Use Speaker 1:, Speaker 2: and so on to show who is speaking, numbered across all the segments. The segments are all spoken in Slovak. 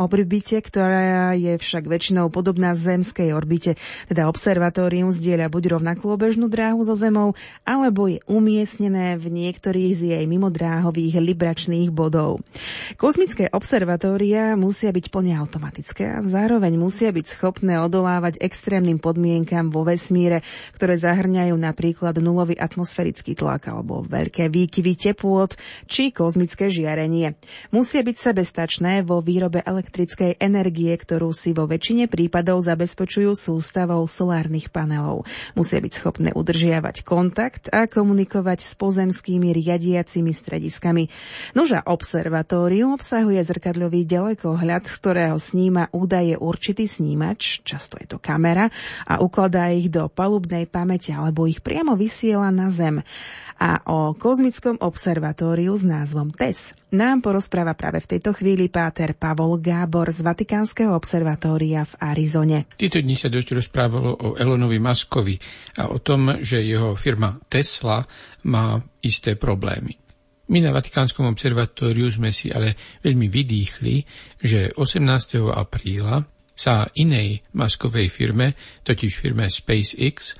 Speaker 1: orbite, ktorá je však väčšinou podobná zemskej orbite, teda observatórium zdieľa buď rovnakú obežnú dráhu so Zemou, alebo je umiestnené v niektorých z jej mimodráhových libračných bodov. Kozmické observatória musia byť plne automatické a zároveň musia byť schopné odolávať extrémnym podmienkam vo vesmíre, ktoré zahrňajú napríklad nulový atmosférický tlak alebo veľké výkyvy teplôt či kozmické žiarenie. Musia byť sebestačné vo výrobe elektrickej energie, ktorú si vo väčšine prípadov zabezpečujú sústavou solárnych panelov. Musia byť schopné udržiavať kontakt a komunikovať s pozemskými riadiacimi strediskami. Noža observatórium obsahuje zrkadľový ďalekohľad, z ktorého sníma údaje určitý snímač, často je to kamera, a ukladá ich do palubnej pamäte alebo ich priamo vysiela na Zem a o kozmickom observatóriu s názvom TES nám porozpráva práve v tejto chvíli páter Pavol Gábor z Vatikánskeho observatória v Arizone.
Speaker 2: Tieto dni sa dosť rozprávalo o Elonovi Maskovi a o tom, že jeho firma Tesla má isté problémy. My na Vatikánskom observatóriu sme si ale veľmi vydýchli, že 18. apríla sa inej maskovej firme, totiž firme SpaceX,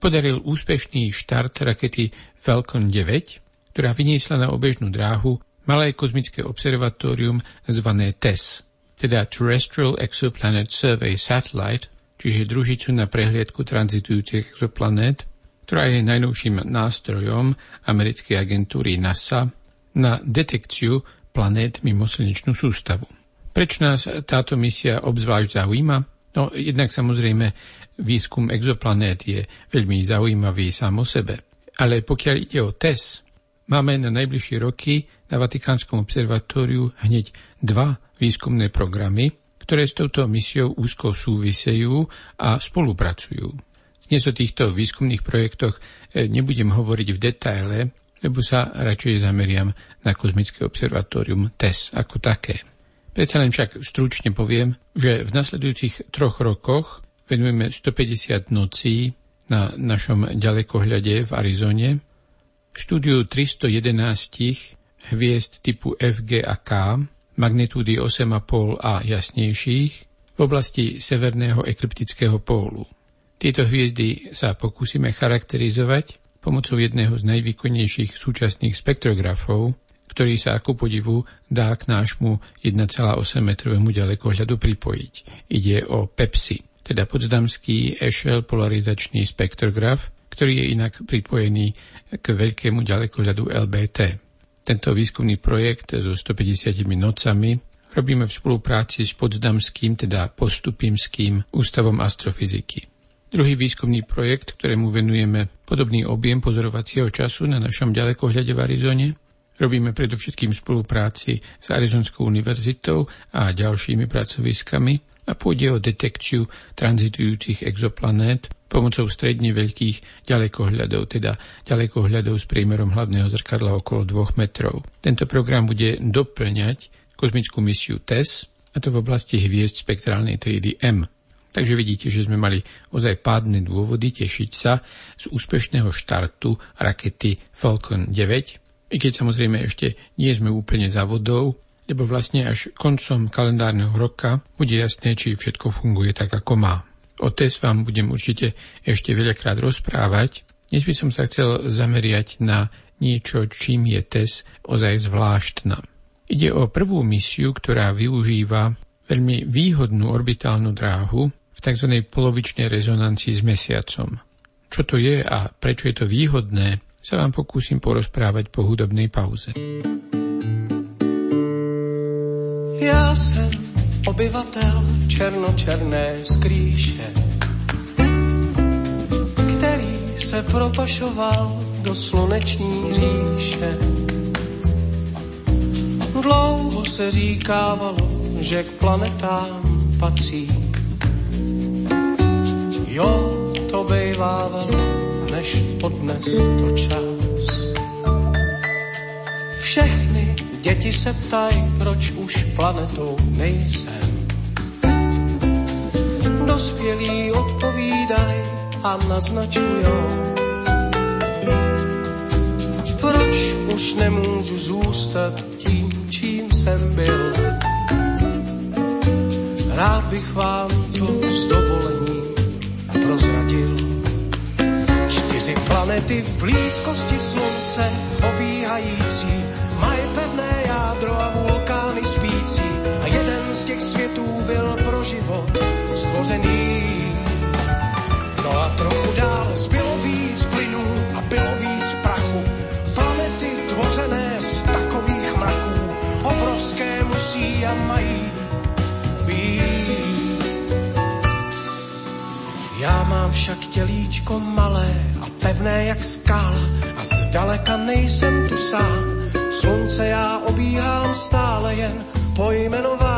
Speaker 2: podaril úspešný štart rakety Falcon 9, ktorá vyniesla na obežnú dráhu malé kozmické observatórium zvané TESS, teda Terrestrial Exoplanet Survey Satellite, čiže družicu na prehliadku tranzitujúcich exoplanét, ktorá je najnovším nástrojom americkej agentúry NASA na detekciu planét mimo slnečnú sústavu. Prečo nás táto misia obzvlášť zaujíma? No, jednak samozrejme výskum exoplanét je veľmi zaujímavý sám o sebe. Ale pokiaľ ide o TES, máme na najbližšie roky na Vatikánskom observatóriu hneď dva výskumné programy, ktoré s touto misiou úzko súvisejú a spolupracujú. Dnes o týchto výskumných projektoch eh, nebudem hovoriť v detaile, lebo sa radšej zameriam na kozmické observatórium TES ako také. Predsa len však stručne poviem, že v nasledujúcich troch rokoch venujeme 150 nocí na našom ďalekohľade v Arizone, štúdiu 311 hviezd typu FG a K, magnitúdy 8,5 a jasnejších, v oblasti severného ekliptického pólu. Tieto hviezdy sa pokúsime charakterizovať pomocou jedného z najvýkonnejších súčasných spektrografov, ktorý sa ako podivu dá k nášmu 1,8 metrovému ďalekohľadu pripojiť. Ide o PEPSI teda podsdamský ešel polarizačný spektrograf, ktorý je inak pripojený k veľkému ďalekohľadu LBT. Tento výskumný projekt so 150 nocami robíme v spolupráci s Podsdamským, teda postupimským ústavom astrofyziky. Druhý výskumný projekt, ktorému venujeme podobný objem pozorovacieho času na našom ďalekohľade v Arizone, robíme predovšetkým v spolupráci s Arizonskou univerzitou a ďalšími pracoviskami a pôjde o detekciu tranzitujúcich exoplanét pomocou stredne veľkých ďalekohľadov, teda ďalekohľadov s priemerom hlavného zrkadla okolo 2 metrov. Tento program bude doplňať kozmickú misiu TESS, a to v oblasti hviezd spektrálnej triedy M. Takže vidíte, že sme mali ozaj pádne dôvody tešiť sa z úspešného štartu rakety Falcon 9, i keď samozrejme ešte nie sme úplne za vodou, lebo vlastne až koncom kalendárneho roka bude jasné, či všetko funguje tak, ako má. O TES vám budem určite ešte veľakrát rozprávať. Dnes by som sa chcel zameriať na niečo, čím je TES ozaj zvláštna. Ide o prvú misiu, ktorá využíva veľmi výhodnú orbitálnu dráhu v tzv. polovičnej rezonancii s mesiacom. Čo to je a prečo je to výhodné, sa vám pokúsim porozprávať po hudobnej pauze.
Speaker 3: Já jsem obyvatel černočerné skrýše, který se propašoval do sluneční říše. Dlouho se říkávalo, že k planetám patří. Jo, to bejvávalo, než odnes to čas. Všechny Děti se ptají, proč už planetou nejsem. Dospělí odpovídaj a naznačujou, proč už nemůžu zůstat tím, čím jsem byl. rád bych vám to s dovolením prozradil. Čtyři planety v blízkosti slunce obíhající, stvořený. No a trochu dál zbylo víc plynů a bylo víc prachu. Planety tvořené z takových mraků obrovské musí a mají být. Já mám však tělíčko malé a pevné jak skála a zdaleka nejsem tu sám. Slunce já obíhám stále jen pojmenování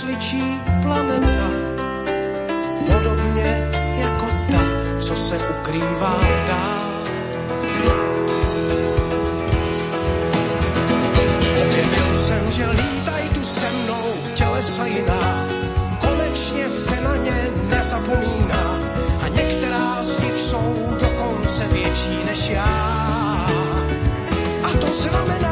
Speaker 3: Trpasličí planeta, podobně jako ta, co se ukrývá dál. Objevil jsem, že lítaj tu se mnou tělesa jiná, konečně se na ně nezapomíná a některá z nich jsou dokonce větší než já. A to znamená,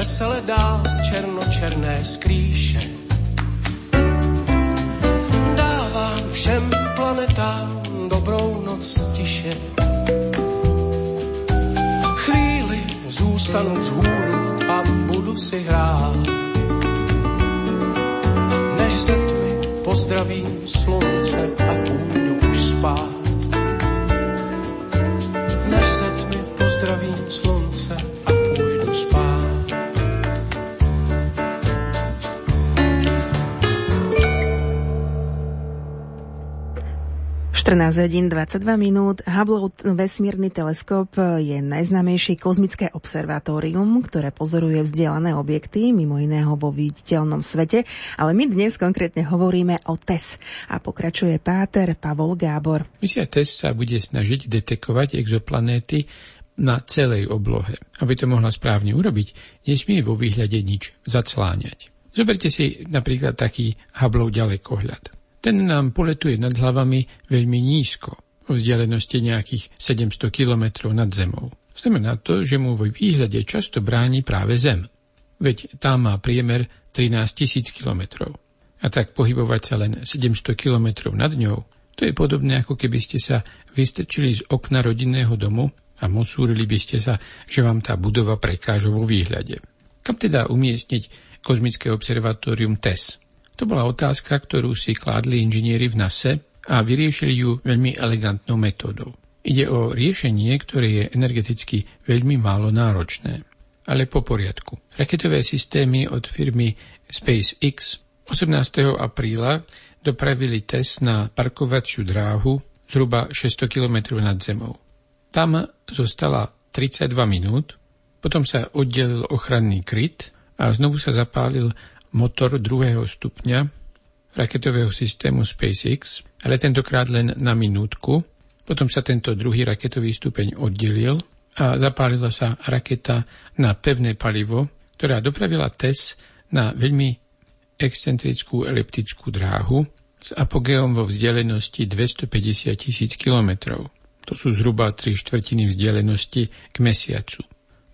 Speaker 3: vesele dál z černočerné skrýše. Dávám všem planetám dobrou noc tiše. Chvíli zůstanu vzhůru a budu si hrát. Než ze tmy pozdravím slunce a půjdu už spát. Než ze tmy pozdravím slunce
Speaker 1: 14 hodín 22 minút. Hubble vesmírny teleskop je najznámejšie kozmické observatórium, ktoré pozoruje vzdialené objekty, mimo iného vo viditeľnom svete. Ale my dnes konkrétne hovoríme o TES. A pokračuje Páter Pavol Gábor.
Speaker 2: Misia TES sa bude snažiť detekovať exoplanéty na celej oblohe. Aby to mohla správne urobiť, nesmie vo výhľade nič zacláňať. Zoberte si napríklad taký Hubbleov ďalekohľad. Ten nám poletuje nad hlavami veľmi nízko, o vzdialenosti nejakých 700 km nad Zemou. Znamená to, že mu vo výhľade často bráni práve Zem. Veď tá má priemer 13 tisíc km. A tak pohybovať sa len 700 km nad ňou, to je podobné ako keby ste sa vystrčili z okna rodinného domu a mosúrili by ste sa, že vám tá budova prekáža vo výhľade. Kam teda umiestniť kozmické observatórium TESS? To bola otázka, ktorú si kládli inžinieri v NASA a vyriešili ju veľmi elegantnou metódou. Ide o riešenie, ktoré je energeticky veľmi málo náročné. Ale po poriadku. Raketové systémy od firmy SpaceX 18. apríla dopravili test na parkovaciu dráhu zhruba 600 km nad zemou. Tam zostala 32 minút, potom sa oddelil ochranný kryt a znovu sa zapálil motor druhého stupňa raketového systému SpaceX, ale tentokrát len na minútku. Potom sa tento druhý raketový stupeň oddelil a zapálila sa raketa na pevné palivo, ktorá dopravila TES na veľmi excentrickú eliptickú dráhu s apogeom vo vzdialenosti 250 tisíc kilometrov. To sú zhruba 3 štvrtiny vzdialenosti k mesiacu.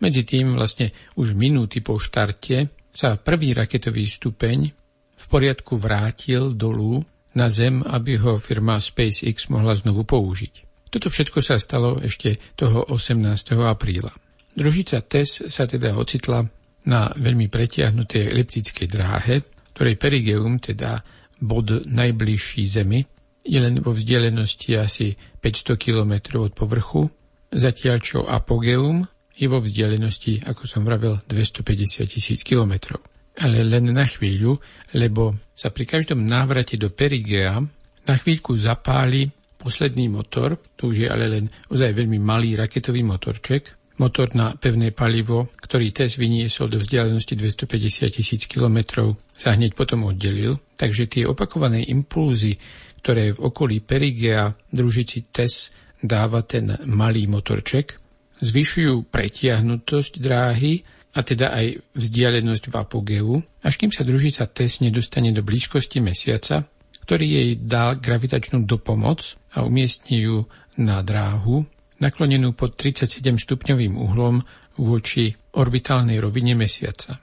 Speaker 2: Medzi tým vlastne už minúty po štarte sa prvý raketový stupeň v poriadku vrátil dolu na Zem, aby ho firma SpaceX mohla znovu použiť. Toto všetko sa stalo ešte toho 18. apríla. Družica TES sa teda ocitla na veľmi pretiahnutej eliptickej dráhe, ktorej perigeum, teda bod najbližší Zemi, je len vo vzdialenosti asi 500 km od povrchu, zatiaľ čo apogeum je vo vzdialenosti, ako som vravel, 250 tisíc kilometrov. Ale len na chvíľu, lebo sa pri každom návrate do Perigea na chvíľku zapáli posledný motor, to už je ale len ozaj veľmi malý raketový motorček, motor na pevné palivo, ktorý TES vyniesol do vzdialenosti 250 tisíc kilometrov, sa hneď potom oddelil, takže tie opakované impulzy, ktoré v okolí Perigea družici TES dáva ten malý motorček, zvyšujú pretiahnutosť dráhy a teda aj vzdialenosť v apogeu, až kým sa družica TES nedostane do blízkosti mesiaca, ktorý jej dá gravitačnú dopomoc a umiestní ju na dráhu, naklonenú pod 37 stupňovým uhlom voči orbitálnej rovine mesiaca.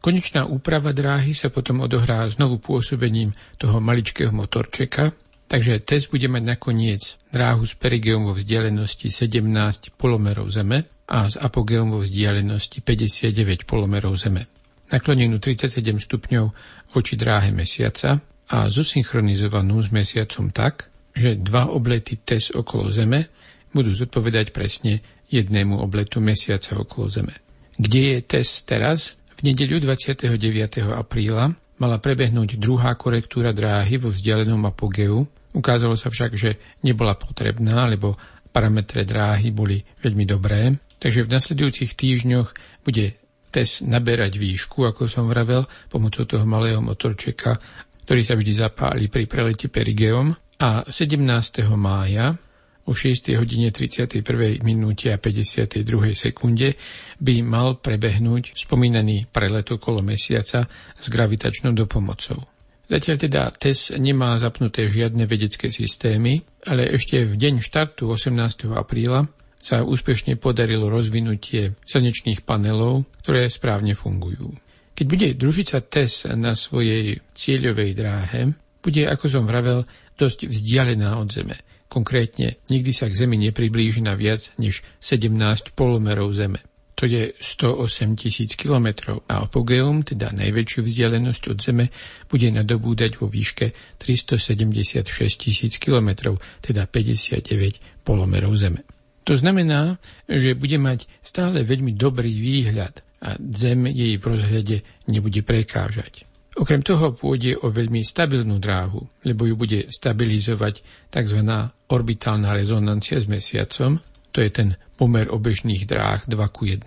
Speaker 2: Konečná úprava dráhy sa potom odohrá znovu pôsobením toho maličkého motorčeka, takže test bude mať nakoniec dráhu s perigeom vo vzdialenosti 17 polomerov Zeme a s apogeom vo vzdialenosti 59 polomerov Zeme. Naklonenú 37 stupňov voči dráhe Mesiaca a zosynchronizovanú s Mesiacom tak, že dva oblety TES okolo Zeme budú zodpovedať presne jednému obletu Mesiaca okolo Zeme. Kde je TES teraz? V nedeľu 29. apríla mala prebehnúť druhá korektúra dráhy vo vzdialenom apogeu. Ukázalo sa však, že nebola potrebná, lebo parametre dráhy boli veľmi dobré Takže v nasledujúcich týždňoch bude test naberať výšku, ako som vravel, pomocou toho malého motorčeka, ktorý sa vždy zapáli pri prelete Perigeom. A 17. mája o 6. hodine 31. minúte a 52. sekunde by mal prebehnúť spomínaný prelet okolo mesiaca s gravitačnou dopomocou. Zatiaľ teda TES nemá zapnuté žiadne vedecké systémy, ale ešte v deň štartu 18. apríla sa úspešne podarilo rozvinutie slnečných panelov, ktoré správne fungujú. Keď bude družica TES na svojej cieľovej dráhe, bude, ako som vravel, dosť vzdialená od Zeme. Konkrétne, nikdy sa k Zemi nepriblíži na viac než 17 polomerov Zeme. To je 108 tisíc kilometrov a apogeum, teda najväčšiu vzdialenosť od Zeme, bude nadobúdať vo výške 376 tisíc kilometrov, teda 59 polomerov Zeme. To znamená, že bude mať stále veľmi dobrý výhľad a Zem jej v rozhľade nebude prekážať. Okrem toho pôjde o veľmi stabilnú dráhu, lebo ju bude stabilizovať tzv. orbitálna rezonancia s mesiacom, to je ten pomer obežných dráh 2 ku 1,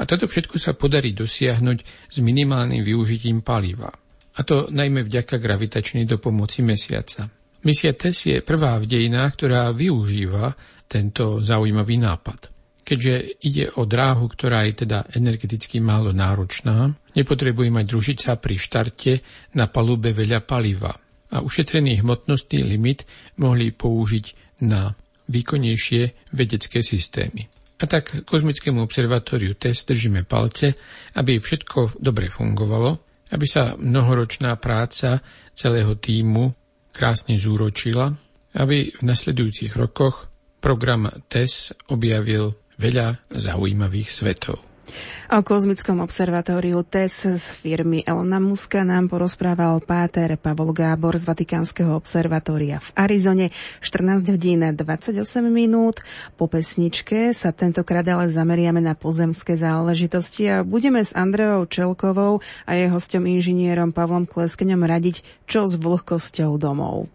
Speaker 2: a toto všetko sa podarí dosiahnuť s minimálnym využitím paliva. A to najmä vďaka gravitačnej dopomoci mesiaca. Misia TESS je prvá v dejinách, ktorá využíva tento zaujímavý nápad. Keďže ide o dráhu, ktorá je teda energeticky málo náročná, nepotrebuje mať družica pri štarte na palube veľa paliva a ušetrený hmotnostný limit mohli použiť na výkonnejšie vedecké systémy. A tak kozmickému observatóriu TESS držíme palce, aby všetko dobre fungovalo, aby sa mnohoročná práca celého týmu krásne zúročila, aby v nasledujúcich rokoch Program TES objavil veľa zaujímavých svetov.
Speaker 1: O kozmickom observatóriu TES z firmy Elona Muska nám porozprával páter Pavol Gábor z Vatikánskeho observatória v Arizone 14 hodín 28 minút. Po pesničke sa tentokrát ale zameriame na pozemské záležitosti a budeme s Andreou Čelkovou a jej hostom inžinierom Pavlom Kleskeňom radiť, čo s vlhkosťou domov.